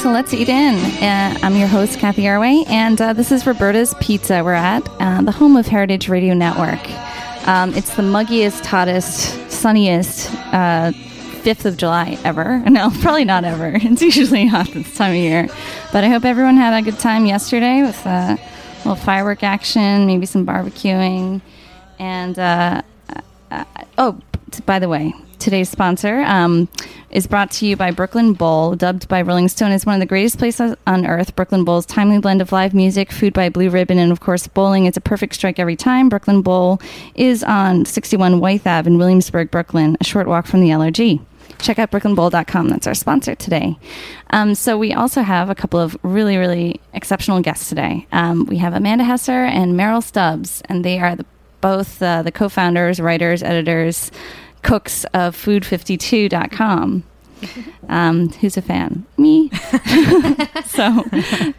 To Let's Eat In. Uh, I'm your host, Cathy Erway, and uh, this is Roberta's Pizza. We're at uh, the home of Heritage Radio Network. Um, it's the muggiest, hottest, sunniest uh, 5th of July ever. No, probably not ever. It's usually hot this time of year. But I hope everyone had a good time yesterday with uh, a little firework action, maybe some barbecuing. And, uh, uh, oh, by the way, today's sponsor um, is brought to you by Brooklyn Bowl, dubbed by Rolling Stone as one of the greatest places on earth. Brooklyn Bowl's timely blend of live music, food by Blue Ribbon, and of course bowling. It's a perfect strike every time. Brooklyn Bowl is on 61 Wythe Ave in Williamsburg, Brooklyn, a short walk from the LRG. Check out brooklynbowl.com. That's our sponsor today. Um, so we also have a couple of really, really exceptional guests today. Um, we have Amanda Hesser and Merrill Stubbs, and they are the, both uh, the co-founders, writers, editors, cooks of Food52.com. Um, who's a fan? Me. so,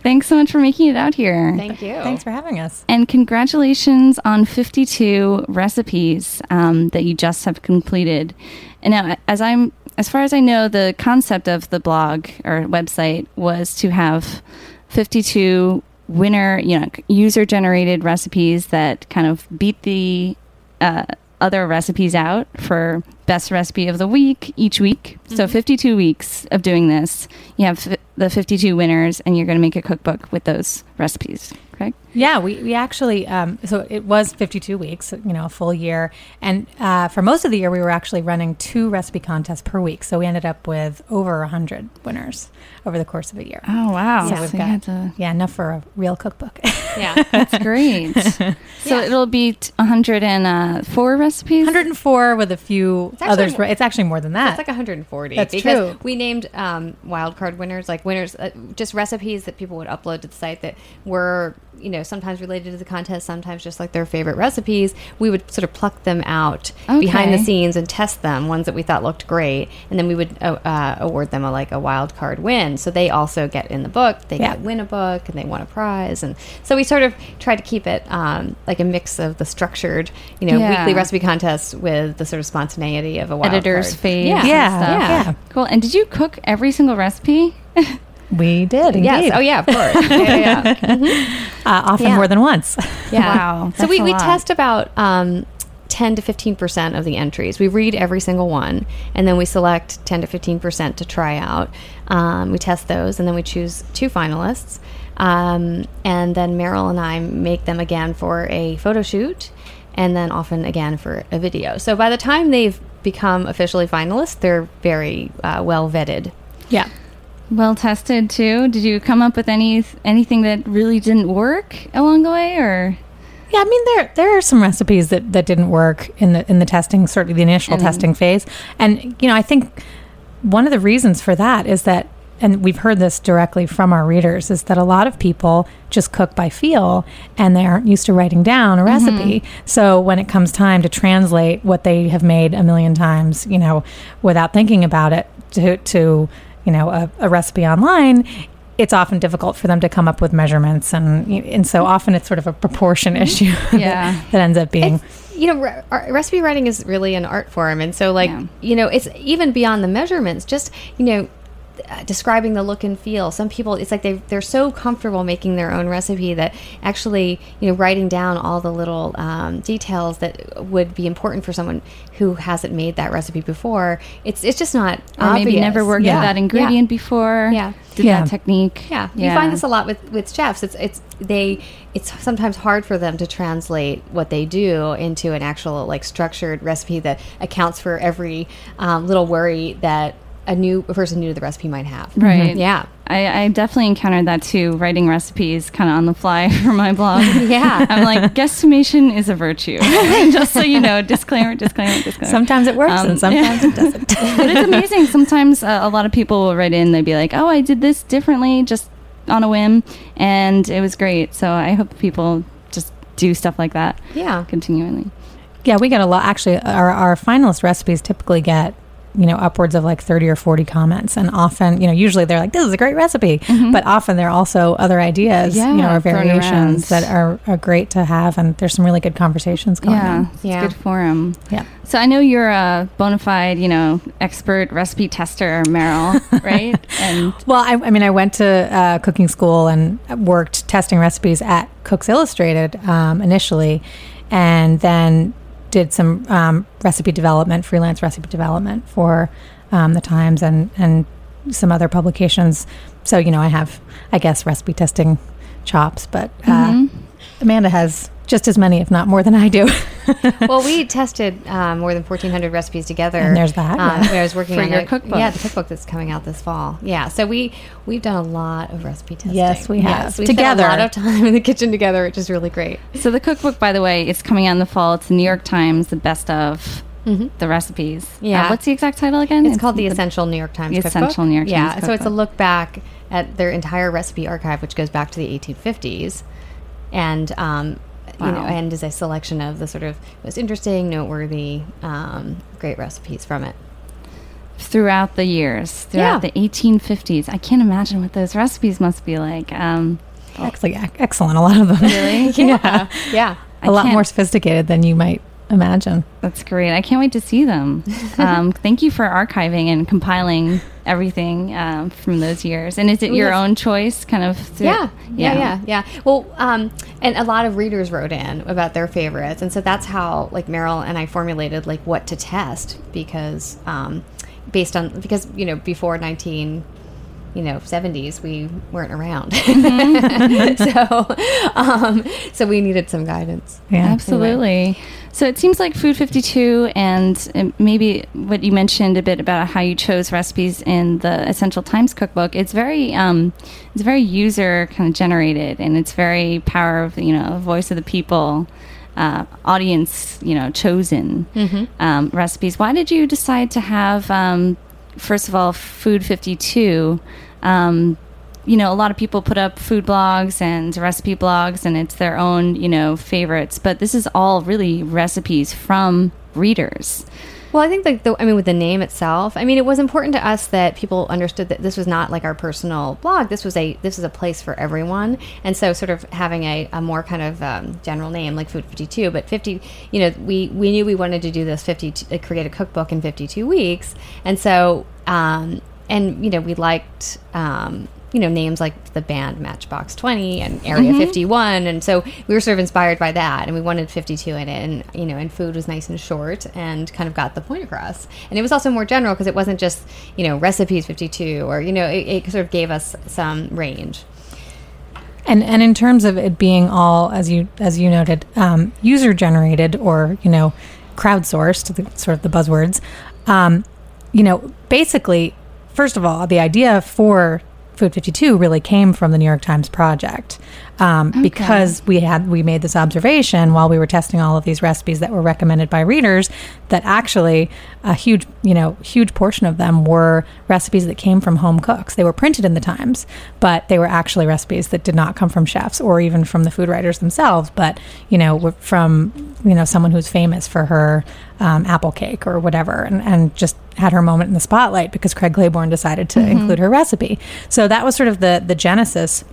thanks so much for making it out here. Thank you. Thanks for having us. And congratulations on 52 recipes um, that you just have completed. And now, as I'm, as far as I know, the concept of the blog or website was to have 52 winner, you know, user generated recipes that kind of beat the uh, other recipes out for best recipe of the week each week. So mm-hmm. 52 weeks of doing this. You have f- the 52 winners, and you're going to make a cookbook with those recipes. Correct? Yeah, we, we actually, um, so it was 52 weeks, you know, a full year. And uh, for most of the year, we were actually running two recipe contests per week. So we ended up with over 100 winners over the course of a year. Oh wow! So So we've you got, to- yeah, enough for a real cookbook. Yeah. That's great. so Yeah. it'll be 104 recipes. 104 with a few It's others. more- It's actually more than that. It's like 140. That's because true. We named um, wildcard winners, like winners, uh, just recipes that people would upload to the site that were, you know, sometimes related to the contest, sometimes just like their favorite recipes. We would sort of pluck them out behind the scenes and test them, ones that we thought looked great, and then we would uh, uh, award them a like a wild card win. So they also get in the book. They Yeah. get win a book, and they won a prize. And so we sort of tried to keep it um, like a mix of the structured, you know, Yeah. weekly recipe contests with the sort of spontaneity of a wild Editor's card. faves. Yeah. and Yeah, yeah. Cool. And did you cook every single recipe? we did, indeed. Yes. Oh, yeah. Of course. yeah, yeah. yeah. Uh, often Yeah. more than once. Yeah. Wow, So we, we test about um, 10 to 15% of the entries. We read every single one, and then we select 10 to 15% to try out. Um, we test those, and then we choose two finalists. Um, and then Merrill and I make them again for a photo shoot, and then often again for a video. So by the time they've become officially finalists, they're very uh, well vetted. yeah. Well tested too. Did you come up with any anything that really didn't work along the way, or Yeah, I mean there there are some recipes that, that didn't work in the in the testing, certainly the initial And- testing phase. And you know, I think one of the reasons for that is that and we've heard this directly from our readers is that a lot of people just cook by feel and they aren't used to writing down a mm-hmm. recipe. So when it comes time to translate what they have made a million times, you know, without thinking about it to to you know a, a recipe online, it's often difficult for them to come up with measurements and and so often it's sort of a proportion mm-hmm. issue Yeah. that, that ends up being It's- you know re- recipe writing is really an art form, and so like Yeah. you know, it's even beyond the measurements. Just you know. Uh, Describing the look and feel. Some people, it's like they they're so comfortable making their own recipe that actually, you know, writing down all the little um, details that would be important for someone who hasn't made that recipe before. It's it's just not or maybe never worked Yeah. with that ingredient before. Yeah. Did Yeah. that technique. Yeah, you find this a lot with with chefs. It's it's they it's sometimes hard for them to translate what they do into an actual like structured recipe that accounts for every um, little worry that a new a person new to the recipe might have. Right. Yeah. I, I definitely encountered that too, writing recipes kind of on the fly for my blog. Yeah. I'm like, guesstimation is a virtue. Just so you know, disclaimer, disclaimer, disclaimer. Sometimes it works Um, and sometimes it doesn't. but it's amazing. Sometimes uh, a lot of people will write in, they'd be like, oh, I did this differently just on a whim, and it was great. So I hope people just do stuff like that Yeah. continually. Yeah, we get a lot. Actually, our, our finalist recipes typically get, you know, upwards of like 30 or 40 comments. And often, you know, usually they're like, this is a great recipe. But often there are also other ideas, you know, or variations that are, are great to have. And there's some really good conversations going Yeah, on. it's Yeah. good forum. Yeah. So I know you're a bona fide, you know, expert recipe tester, Merrill, right? And Well, I, I mean, I went to uh, cooking school and worked testing recipes at Cooks Illustrated um, initially, and then did some um, recipe development, freelance recipe development for um, the Times and and some other publications. So you know, I have, I guess, recipe testing chops, but uh, Mhm. Amanda has just as many, if not more, than I do. well, we tested um, more than 1,400 recipes together. And there's that, Um, yeah. I was working For on your a- cookbook. Yeah, the cookbook that's coming out this fall. Yeah, so we we've done a lot of recipe testing. Yes, we have. Yes, we Together. spent a lot of time in the kitchen together, which is really great. so the cookbook, by the way, is coming out in the fall. It's the New York Times, the best of the recipes. Uh, Yeah. what's the exact title again? It's called the Essential New York Times The Cookbook. Essential New York yeah, Times so it's a look back at their entire recipe archive, which goes back to the 1850s, and um, you know, Wow. and is a selection of the sort of most interesting, noteworthy, um, great recipes from it. throughout the years, throughout Yeah. the 1850s. I can't imagine what those recipes must be like. Um, Actually, excellent. A lot of them. really? Yeah, yeah. I a lot can't- more sophisticated than you might imagine. That's great. I can't wait to see them. Um, thank you for archiving and compiling everything um, from those years. And is it your have- own choice, kind of? through- Yeah, yeah, yeah, yeah. Well, um, and a lot of readers wrote in about their favorites, and so that's how like Merrill and I formulated like what to test because um, based on because you know before nineteen. You know, seventies. We weren't around, so um, so we needed some guidance. Yeah. Absolutely. So it seems like Food 52 and um, maybe what you mentioned a bit about how you chose recipes in the Essential Times cookbook. It's very um, it's very user kind of generated and it's very power of you know voice of the people. Uh, audience, you know, chosen um, recipes. Why did you decide to have, um, first of all, Food 52? Um, you know, a lot of people put up food blogs and recipe blogs, and it's their own, you know, favorites. But this is all really recipes from readers. Well, I think like the, I mean, with the name itself, I mean, it was important to us that people understood that this was not like our personal blog. This was a this was a place for everyone, and so sort of having a, a more kind of um, general name like Food Fifty Two, but fifty, you know, we we knew we wanted to do this fifty uh, create a cookbook in fifty two weeks, and so um, and you know we liked. Um, you know names like the band Matchbox Twenty and Area Fifty One, and so we were sort of inspired by that, and we wanted Fifty Two in it, and you know, and food was nice and short, and kind of got the point across, and it was also more general because it wasn't just you know recipes Fifty Two, or you know, it, it sort of gave us some range. And and in terms of it being all as you as you noted, um, user generated or you know, crowdsourced, the, sort of the buzzwords. Um, you know, basically, first of all, the idea for Food 52 really came from the New York Times project um, because we had we made this observation while we were testing all of these recipes that were recommended by readers that actually a huge you know huge portion of them were recipes that came from home cooks. They were printed in the Times, but they were actually recipes that did not come from chefs or even from the food writers themselves, but you know from you know someone who's famous for her um, apple cake or whatever, and, and just had her moment in the spotlight because Craig Claiborne decided to include her recipe. So that was sort of the the genesis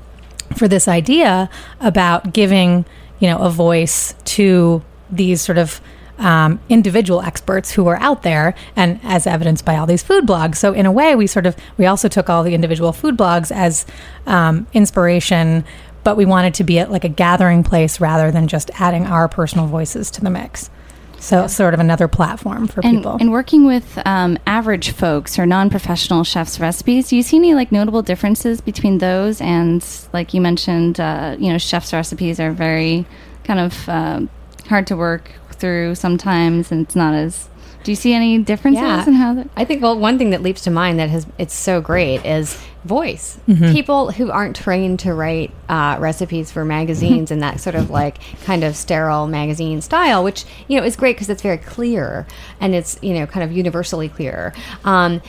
for this idea about giving you know a voice to these sort of um, individual experts who are out there and as evidenced by all these food blogs. So in a way we sort of we also took all the individual food blogs as um, inspiration but we wanted to be at like a gathering place rather than just adding our personal voices to the mix so sort of another platform for And, people and working with um, average folks or non-professional chefs' recipes, do you see any like notable differences between those and like you mentioned, uh, you know, chefs' recipes are very kind of uh, hard to work through sometimes, and it's not as. Do you see any differences in how? The, I think well, one thing that leaps to mind that has it's so great is voice. Mm-hmm. People who aren't trained to write uh, recipes for magazines and that sort of like kind of sterile magazine style, which you know is great because it's very clear and it's you know kind of universally clear. Um,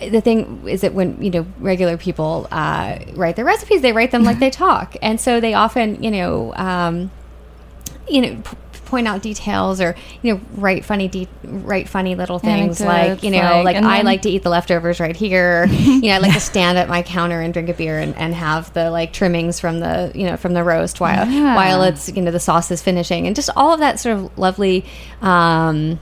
the thing is that when you know regular people uh, write their recipes, they write them like they talk, and so they often you know. Um, you know p- point out details or you know write funny de- write funny little things like you know like, like, I then- like to eat the leftovers right here you know I like to stand at my counter and drink a beer and, and have the like trimmings from the you know from the roast while Yeah. while it's you know the sauce is finishing and just all of that sort of lovely um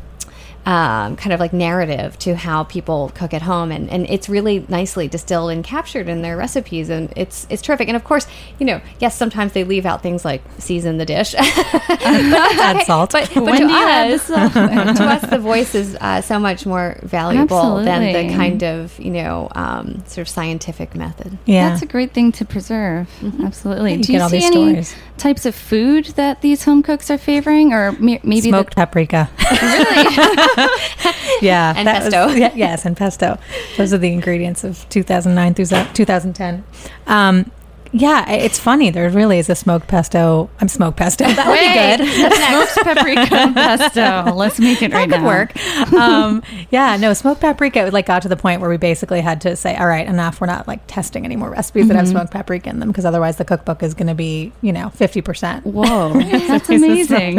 um, kind of like narrative to how people cook at home, and, and it's really nicely distilled and captured in their recipes, and it's it's terrific. And of course, you know, yes, sometimes they leave out things like season the dish, add salt but, but When to do us, to us, the voice is uh, so much more valuable than the kind of you know um, sort of scientific method. yeah That's a great thing to preserve. Absolutely. You Do you all see these any stories. types of food that these home cooks are favoring, or me- maybe the- smoked paprika really? yeah And that was- pesto. yeah, yes and pesto those are the ingredients of 2009 through 2010 um, yeah it's funny. There really is a smoked pesto. I'm smoked pesto. That would be good. smoked paprika pesto. Let's make it right could now. work. Um, yeah no smoked paprika like got to the point where we basically had to say all right enough. We're not like testing any more recipes that have Mm-hmm. smoked paprika in them because otherwise the cookbook is going to be you know 50% Whoa, that's amazing.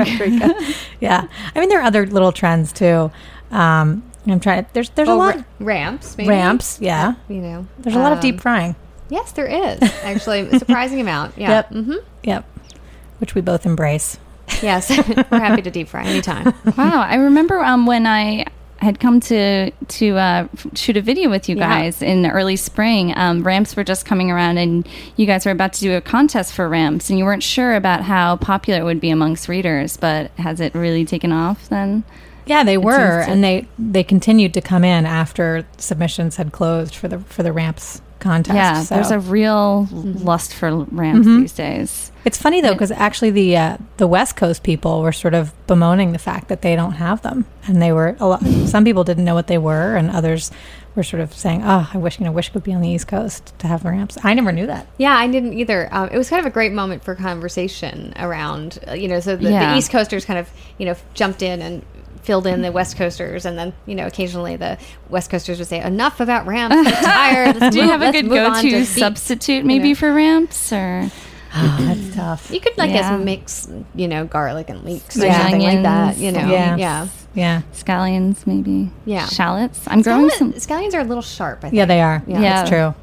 yeah. I mean there are other little trends too. Um, i'm trying there's there's a Oh, lot ra- ramps, maybe? ramps yeah. You know, there's a lot of Um, deep frying Yes, there is actually a surprising amount. Yeah. Yep. hmm Yep. Which we both embrace. Yes, we're happy to deep fry anytime. Wow, I remember um, when I had come to to uh, shoot a video with you Yeah. guys in the early spring. Um, ramps were just coming around, and you guys were about to do a contest for ramps, and you weren't sure about how popular it would be amongst readers. But has it really taken off then? Yeah, they were, to- and they they continued to come in after submissions had closed for the for the ramps contest. yeah, so. there's a real lust for ramps Mhm. these days. It's funny though because actually the uh, the West Coast people were sort of bemoaning the fact that they don't have them, and they were a lot. Some people didn't know what they were, and others were sort of saying, "Oh, I wish you know, wish it could be on the East Coast to have the ramps." I never knew that. Yeah, I didn't either. Um, it was kind of a great moment for conversation around, uh, you know, so the, Yeah. the East Coasters kind of, you know, jumped in and filled in the West Coasters, and then, you know, occasionally the West Coasters would say, "Enough about ramps. I'm tired. Let's Do you have a good go-to to substitute maybe know. for ramps or? That's tough. You could like Yeah. guess mix, you know, garlic and leeks or Yeah. something like that. You know, Yeah. yeah. Yeah, Scallions, maybe. Yeah. Shallots. I'm growing some. Scallions are a little sharp. I think. yeah, they are. Yeah. Yeah. that's true.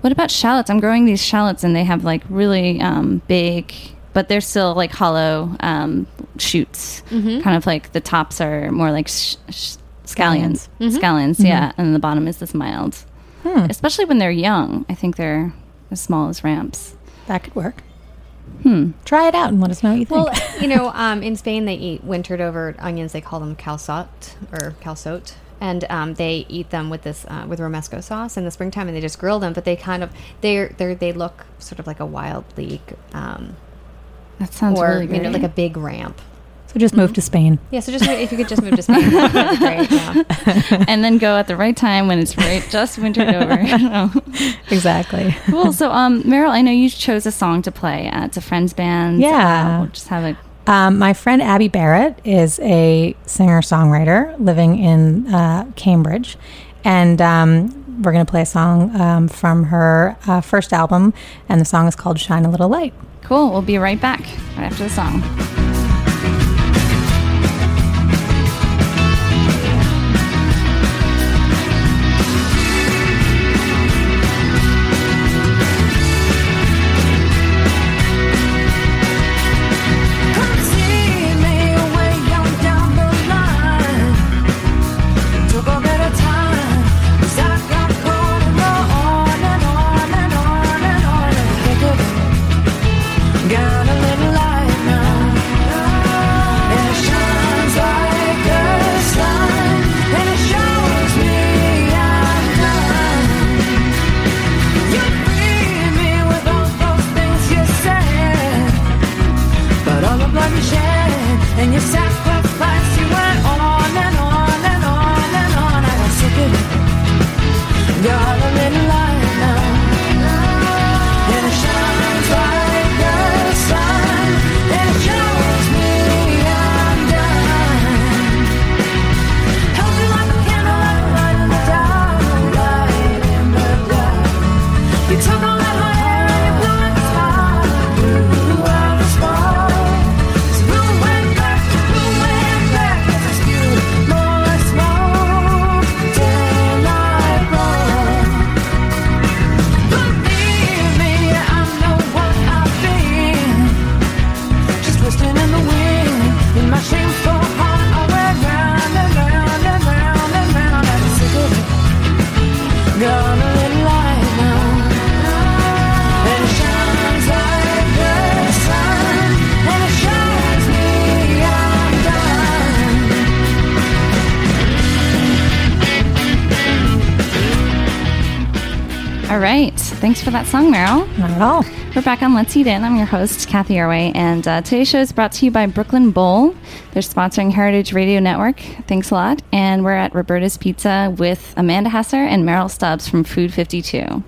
What about shallots? I'm growing these shallots, and they have like really um, big, but they're still like hollow um, shoots. Mm-hmm. Kind of like the tops are more like sh- sh- scallions. Mm-hmm. Scallions, yeah, and the bottom is this mild. Hmm. Especially when they're young. I think they're as small as ramps. That could work. Hmm. Try it out and let us know what you think. Well, you know, um, in Spain they eat wintered over onions. They call them calçot or calçote, and um, they eat them with this uh, with romesco sauce in the springtime, and they just grill them. But they kind of they they they look sort of like a wild leek, um, That sounds or really you great. know, like a big ramp. so just move to Spain. Yeah. So just if you could just move to Spain, that'd be great. Yeah. and then go at the right time when it's right, just wintered over. I. Exactly. Cool. So, um, Merrill, I know you chose a song to play. Uh, it's a friend's band. Yeah. Uh, we'll just have a Um, my friend Abby Barrett is a singer songwriter living in uh, Cambridge. And um, we're going to play a song um, from her uh, first album. And the song is called Shine a Little Light. Cool. We'll be right back right after the song. yeah. All right. Thanks for that song, Merrill. Not at all. We're back on Let's Eat In. I'm your host, Cathy Erway, and uh, today's show is brought to you by Brooklyn Bowl. They're sponsoring Heritage Radio Network. Thanks a lot. And we're at Roberta's Pizza with Amanda Hesser and Merrill Stubbs from Food 52.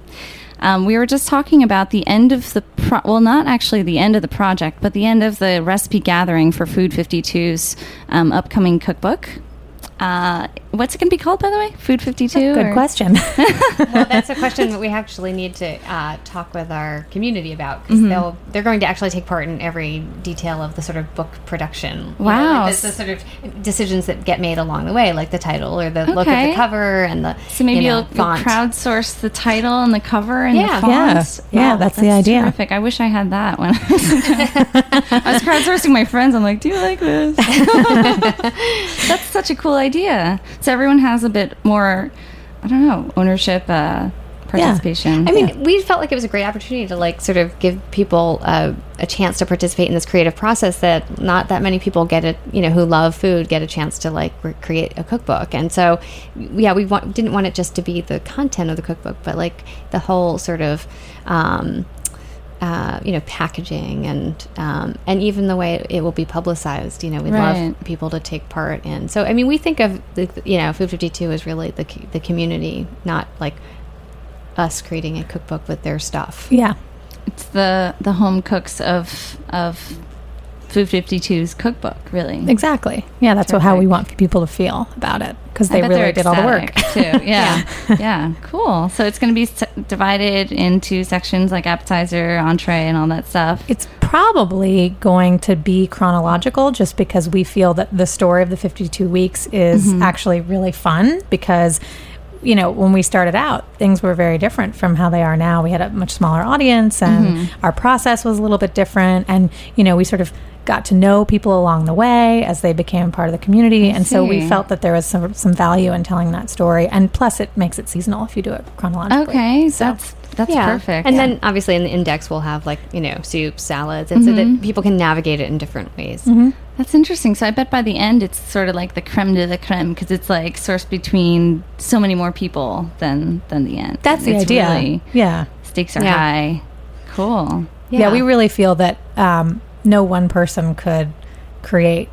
Um, we were just talking about the end of the pro- well, not actually the end of the project, but the end of the recipe gathering for Food 52's um, upcoming cookbook. Uh, what's it going to be called, by the way? Food 52? Good or- question. well, that's a question that we actually need to uh, talk with our community about because they'll they're going to actually take part in every detail of the sort of book production. You know, Wow. like the, the sort of decisions that get made along the way, like the title or the look of the cover and the So maybe you know, you'll, you'll crowdsource the title and the cover and Yeah. the yeah. fonts. Yeah, that's, the idea. Terrific. I wish I had that when I was, I was crowdsourcing my friends. I'm like, do you like this? that's such a cool idea. So everyone has a bit more, I don't know, ownership, uh, participation. I mean, we felt like it was a great opportunity to like sort of give people uh, a chance to participate in this creative process that not that many people get it, you know, who love food get a chance to like re- create a cookbook. And so, yeah, we want, didn't want it just to be the content of the cookbook, but like the whole sort of, um, uh, you know, packaging and um, and even the way it, it will be publicized. You know, we'd Right. love people to take part in. So, I mean, we think of the, you know, Food Fifty Two is really the the community, not like us creating a cookbook with their stuff. yeah. it's the the home cooks of of Food 52's cookbook, really. Exactly. Yeah, that's what, how we want people to feel about it because they really did all the work. too. Yeah. yeah, cool. So it's going to be s- divided into sections like appetizer, entree, and all that stuff. It's probably going to be chronological just because we feel that the story of the 52 weeks is Mm-hmm. actually really fun because you know when we started out things were very different from how they are now we had a much smaller audience and Mm-hmm. our process was a little bit different and you know we sort of got to know people along the way as they became part of the community and so we felt that there was some, some value in telling that story and plus it makes it seasonal if you do it chronologically Okay, so that's that's perfect. And then obviously in the index we'll have like you know soups, salads, and so Mm-hmm. that people can navigate it in different ways. That's interesting. So I bet by the end it's sort of like the creme de la creme because it's like sourced between so many more people than than the end. that's the It's idea Really, yeah stakes are Yeah. high. Cool. Yeah, we really feel that um, no one person could create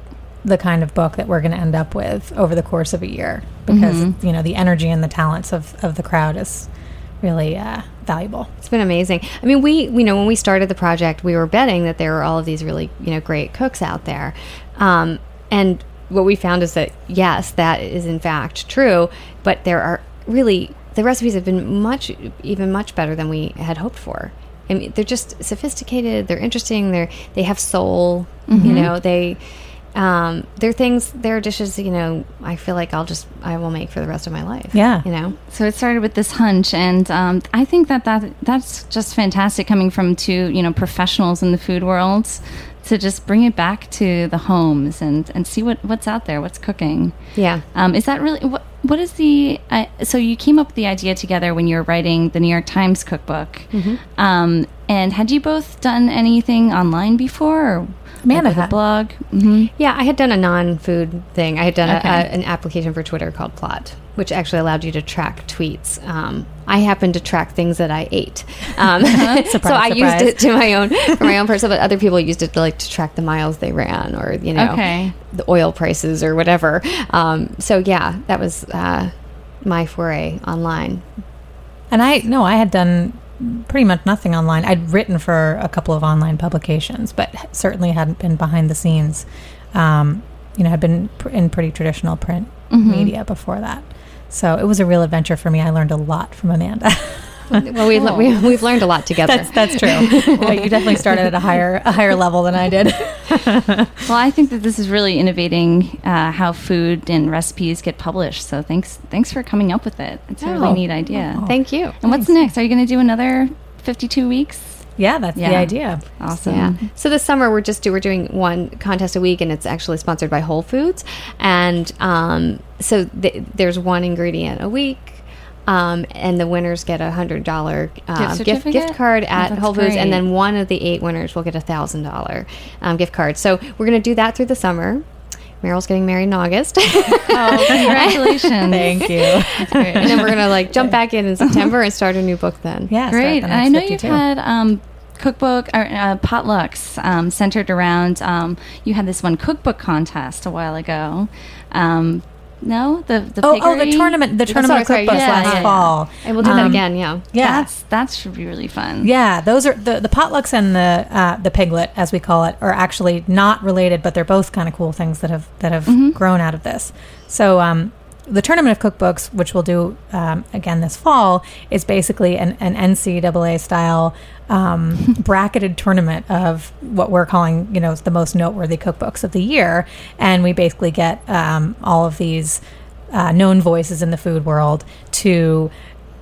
the kind of book that we're going to end up with over the course of a year because you know the energy and the talents of, of the crowd is really uh, valuable. It's been amazing. I mean, we, you know, when we started the project, we were betting that there were all of these really, you know, great cooks out there. Um, and what we found is that, yes, that is in fact true, but there are really, the recipes have been much, even much better than we had hoped for. I mean, they're just sophisticated, they're interesting, they're, they have soul, you know, they, um, they're things, they're dishes, you know, I feel like I'll just, I will make for the rest of my life. Yeah. You know? So it started with this hunch, and um, I think that, that that's just fantastic coming from two you know professionals in the food world to just bring it back to the homes and, and see what, what's out there, what's cooking. Yeah. Um, is that really what? What is the? Uh, so you came up with the idea together when you were writing the New York Times cookbook. Mm-hmm. Um, and had you both done anything online before? Or Amanda like with a had. blog. hmm Yeah, I had done a non-food thing. I had done Okay. a, a, an application for Twitter called Plodt, which actually allowed you to track tweets. Um, I happened to track things that I ate, um, so I Surprise, used it to my own for my own personal. But other people used it to like to track the miles they ran, or you know, Okay. the oil prices or whatever. Um, so yeah, that was uh, my foray online. And I no, I had done pretty much nothing online. I'd written for a couple of online publications, but certainly hadn't been behind the scenes. Um, you know, had been pr- in pretty traditional print media before that. So it was a real adventure for me. I learned a lot from Amanda. Well, we, we, we've learned a lot together. that's that's true. Well, you definitely started at a higher a higher level than I did. Well, I think that this is really innovating uh, how food and recipes get published. So thanks, thanks for coming up with it. It's a really Oh. neat idea. Thank you. And what's next? Are you going to do another fifty-two weeks? yeah, that's the idea. Awesome. Yeah. So this summer we're just do we're doing one contest a week, and it's actually sponsored by Whole Foods, and um, so th- there's one ingredient a week. Um, and the winners get a hundred dollar uh, Gift gift gift card Oh, at that's Whole Foods, great. and then one of the eight winners will get a thousand dollar um, gift card. So we're going to do that through the summer. Meryl's getting married in August. Oh, congratulations! Thank you. and then we're gonna like jump back in in September and start a new book then. Yeah, start Great. the And I know 52. you've had um, cookbook or uh, potlucks um, centered around. Um, you had this one cookbook contest a while ago. No, the the Oh, oh, the tournament, the sorry, tournament sorry, cookbooks yeah, last yeah, yeah. fall. And we'll do that Um, again. Yeah. Yeah, That's that should be really fun. Yeah, those are the the potlucks and the uh, the piglet, as we call it, are actually not related, but they're both kind of cool things that have that have grown out of this. So um, the tournament of cookbooks, which we'll do um, again this fall, is basically an, an NCAA style um, bracketed tournament of what we're calling, you know, the most noteworthy cookbooks of the year, and we basically get um, all of these uh, known voices in the food world to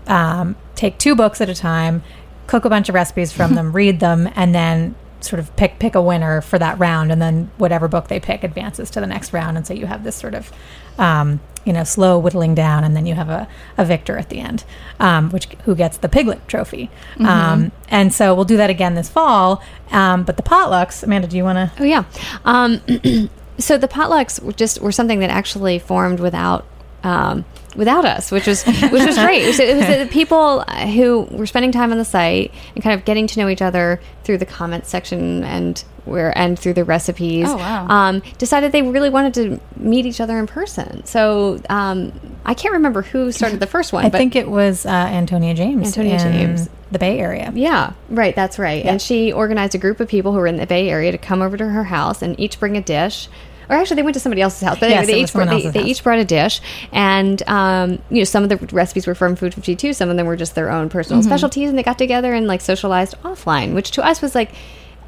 um, take two books at a time, cook a bunch of recipes from them, read them, and then sort of pick pick a winner for that round, and then whatever book they pick advances to the next round, and so you have this sort of um, you know slow whittling down, and then you have a, a victor at the end, um, which who gets the piglet trophy, um, and so we'll do that again this fall. Um, but the potlucks, Amanda, do you want to? Oh yeah. Um, so the potlucks were just were something that actually formed without um, without us, which was which was great. So it was the people who were spending time on the site and kind of getting to know each other through the comments section and where and through the recipes. Oh, wow. Um, decided they really wanted to meet each other in person. So um, I can't remember who started the first one. I think it was uh, Antonia James. Antonia James. the Bay Area. Yeah, right. That's right. Yeah. And she organized a group of people who were in the Bay Area to come over to her house and each bring a dish. Or actually, they went to somebody else's house, but Yes, anyway, they each brought, they, they each brought a dish, and um, you know some of the recipes were from Food Fifty Two, some of them were just their own personal Mm-hmm. specialties, and they got together and like socialized offline, which to us was like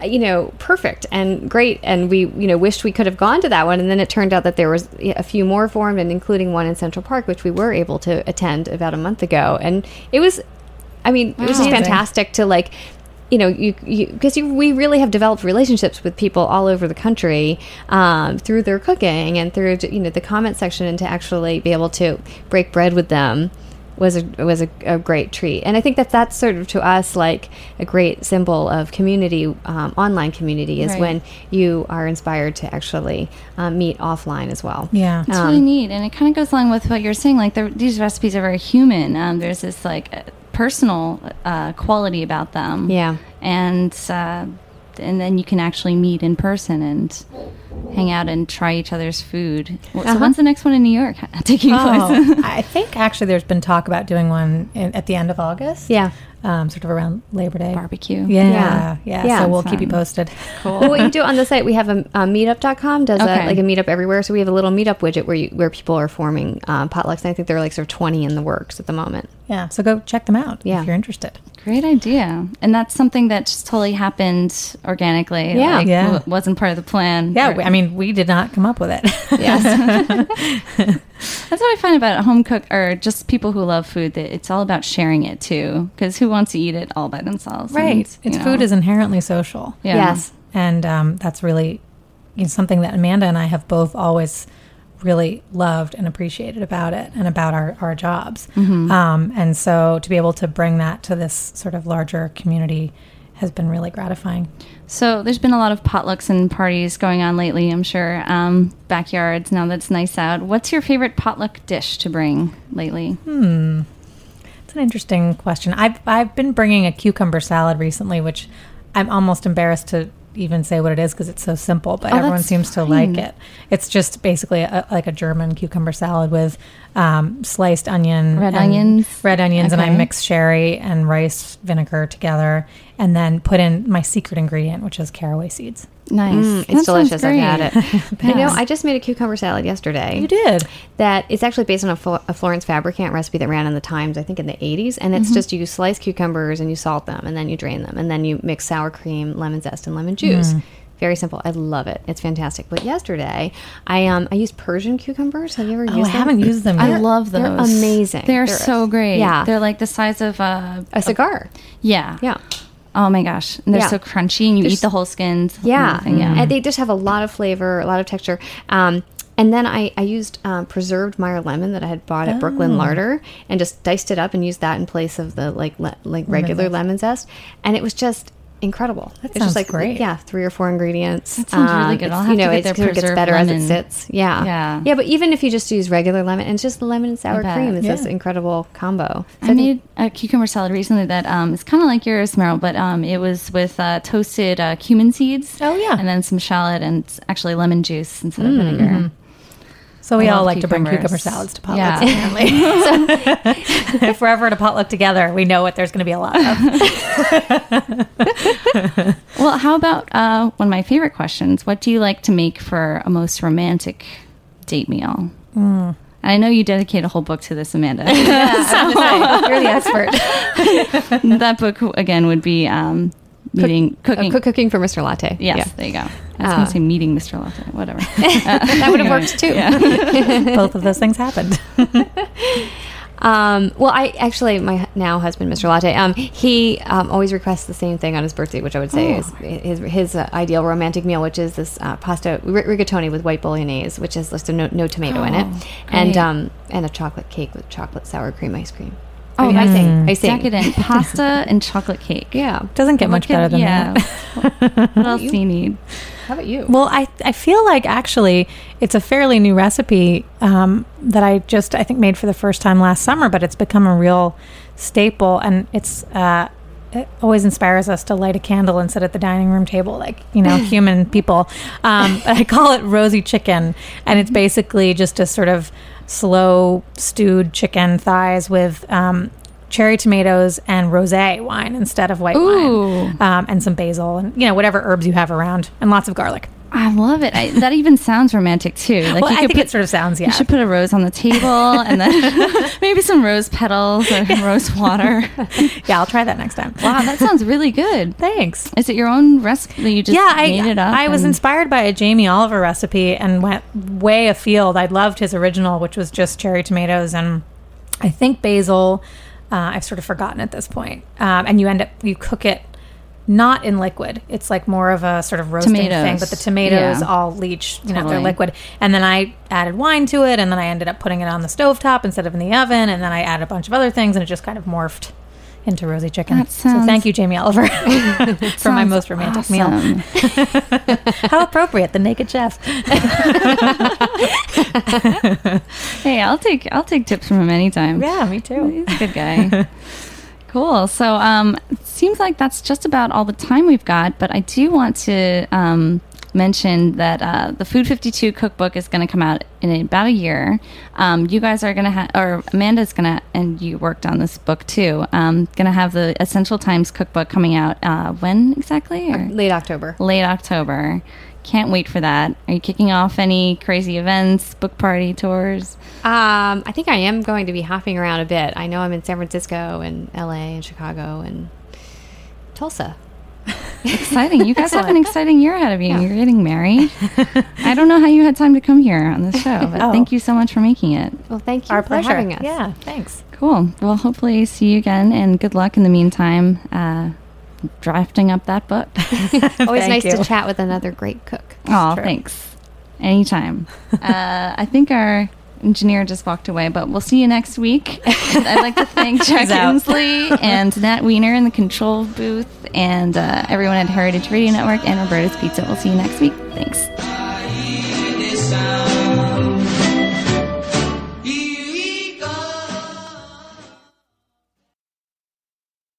you know perfect and great. And we you know wished we could have gone to that one. And then it turned out that there was a few more formed and including one in central park which we were able to attend about a month ago. And it was i mean it was just fantastic to like you know you because you, we really have developed relationships with people all over the country um, through their cooking and through you know the comment section and to actually be able to break bread with them was a was a, a great treat and I think that that's sort of to us like a great symbol of community um, online community is Right. when you are inspired to actually um, meet offline as well Yeah. It's Um, really neat, and it kind of goes along with what you're saying. Like the, these recipes are very human. Um, there's this like uh, personal uh, quality about them. Yeah. and uh, and then you can actually meet in person and hang out and try each other's food. Well, Uh-huh. when's the next one in New York taking place? Oh, I think actually there's been talk about doing one in, at the end of August. yeah Um, sort of around Labor Day. Barbecue. Yeah. Yeah. Yeah. Yeah. So we'll keep you posted. Cool. well, what you do on the site, we have a, a meetup.com does Okay. a, like a meetup everywhere. So we have a little meetup widget where you, where people are forming um, potlucks. And I think there are like sort of 20 in the works at the moment. Yeah. So go check them out Yeah. if you're interested. Great idea. And that's something that just totally happened organically. Yeah. Like, Yeah. w- wasn't part of the plan. Yeah. Or- I mean, we did not come up with it. Yes. That's what I find about home cook or just people who love food that it's all about sharing it too. Because who wants to eat it all by themselves? right. And, It's know, food is inherently social. yeah. Yes. And um, that's really you know, something that Amanda and I have both always really loved and appreciated about it and about our, our jobs. Um, and so to be able to bring that to this sort of larger community has been really gratifying. So there's been a lot of potlucks and parties going on lately. I'm sure um, backyards now that's nice out. What's your favorite potluck dish to bring lately? Hmm. It's an interesting question. I've I've been bringing a cucumber salad recently, which I'm almost embarrassed to even say what it is because it's so simple, but Oh, everyone seems to like it. It's just basically a, like a German cucumber salad with um, sliced onion, Red and- onions? red onions, and I mix sherry and rice vinegar together, and then put in my secret ingredient, which is caraway seeds. Nice. Mm, it's sounds delicious. I've had it. You know, I just made a cucumber salad yesterday. You did. that it's actually based on a, Flo- a Florence Fabricant recipe that ran in the Times, I think in the 80s. And Mm-hmm. it's just you slice cucumbers and you salt them and then you drain them and then you mix sour cream, lemon zest, and lemon juice. Mm. Very simple. I love it. It's fantastic. But yesterday, I um I used Persian cucumbers. Have you ever Oh, used I them? haven't used them. I love those. they're amazing. They're, They're- so great. yeah. They're like the size of uh, a cigar. yeah. Yeah. Oh my gosh. And they're Yeah. so crunchy and you They're eat the whole skins. Yeah. everything, yeah. And they just have a lot of flavor, a lot of texture. Um, and then I, I used um, preserved Meyer lemon that I had bought at Brooklyn Larder and just diced it up and used that in place of the like le- like regular lemon zest. And it was just incredible. That it's just like great. yeah, three or four ingredients. That sounds really good. it's, I'll have you to know, get it their gets better as it sits. Yeah, Yeah. yeah. But even if you just use regular lemon, and it's just lemon and sour cream is this incredible combo. So I think- made a cucumber salad recently that um, is kind of like yours, Merrill, but um, it was with uh, toasted uh, cumin seeds. Oh, yeah. And then some shallot and actually lemon juice instead of vinegar. So we all like to bring cucumber salads to potlucks. Yeah. Apparently, if we're ever at a potluck together, we know what there's going to be a lot of. Well, how about uh, one of my favorite questions? What do you like to make for a most romantic date meal? And I know you dedicate a whole book to this, Amanda. You're the expert. that book again would be um, meeting Oh, cooking. cook- cooking for Mr. Latte. Yes, Yeah. there you go. I was Uh, going to say meeting Mr. Latte, whatever. that would have worked too. Both of those things happened. Um, well, I actually, my now husband, Mr. Latte, um, he um, always requests the same thing on his birthday, which I would say is his his uh, ideal romantic meal, which is this uh, pasta ri- rigatoni with white bolognese, which is just no, no tomato in it, and great. um, and a chocolate cake with chocolate sour cream ice cream. Oh, I, mean, I sing, I sing. Decadent pasta and chocolate cake. Yeah. Doesn't get much What better than yeah. that. what else do you need? How about you? Well, I, I feel like actually it's a fairly new recipe um, that I just I think made for the first time last summer, but it's become a real staple, and it's uh, it always inspires us to light a candle and sit at the dining room table like you know human people. Um, I call it rosy chicken, and it's basically just a sort of slow stewed chicken thighs with. Um, Cherry tomatoes and rosé wine instead of white Ooh. wine, um, and some basil and you know whatever herbs you have around, and lots of garlic. I love it. I, that even sounds romantic too. Like well, you I could think put, it sort of sounds yeah. you should put a rose on the table and then maybe some rose petals or rose water. yeah, I'll try that next time. Wow, that sounds really good. Thanks. Is it your own recipe? that You just yeah, I it up. I was inspired by a Jamie Oliver recipe and went way afield. I loved his original, which was just cherry tomatoes and I think basil. Uh, I've sort of forgotten at this point. Um, and you end up you cook it not in liquid. It's like more of a sort of roasting Tomatoes. thing, but the tomatoes Yeah. all leach. You know, they're liquid. And then I added wine to it, and then I ended up putting it on the stovetop instead of in the oven. And then I added a bunch of other things, and it just kind of morphed into rosy chicken. That so thank you, Jamie Oliver, for my most romantic meal. How appropriate, the naked chef. Hey, I'll take I'll take tips from him anytime. Yeah, me too. He's a good guy. Cool. So, um, it seems like that's just about all the time we've got. But I do want to um, mention that uh, the Food 52 cookbook is going to come out in about a year. Um, you guys are going to have, or Amanda's going to, and you worked on this book too. Um, going to have the Essential Times cookbook coming out uh, when exactly? Or? Late October. Late October. Can't wait for that. Are you kicking off any crazy events, book party tours? Um, I think I am going to be hopping around a bit. I know I'm in San Francisco and LA and Chicago and Tulsa. Exciting. You guys have an exciting year ahead of you. You're getting married. I don't know how you had time to come here on this show, but Oh. thank you so much for making it. Well, thank you Our for pleasure. having us. Yeah, thanks. Cool. Well, hopefully see you again and good luck in the meantime uh, drafting up that book. Always nice you. to chat with another great cook. Oh, thanks. Anytime. uh, I think our engineer just walked away, but we'll see you next week. I'd like to thank Jack. Inslee and Nat Wiener in the control booth and uh, everyone at Heritage Radio Network and Roberta's Pizza. We'll see you next week. Thanks.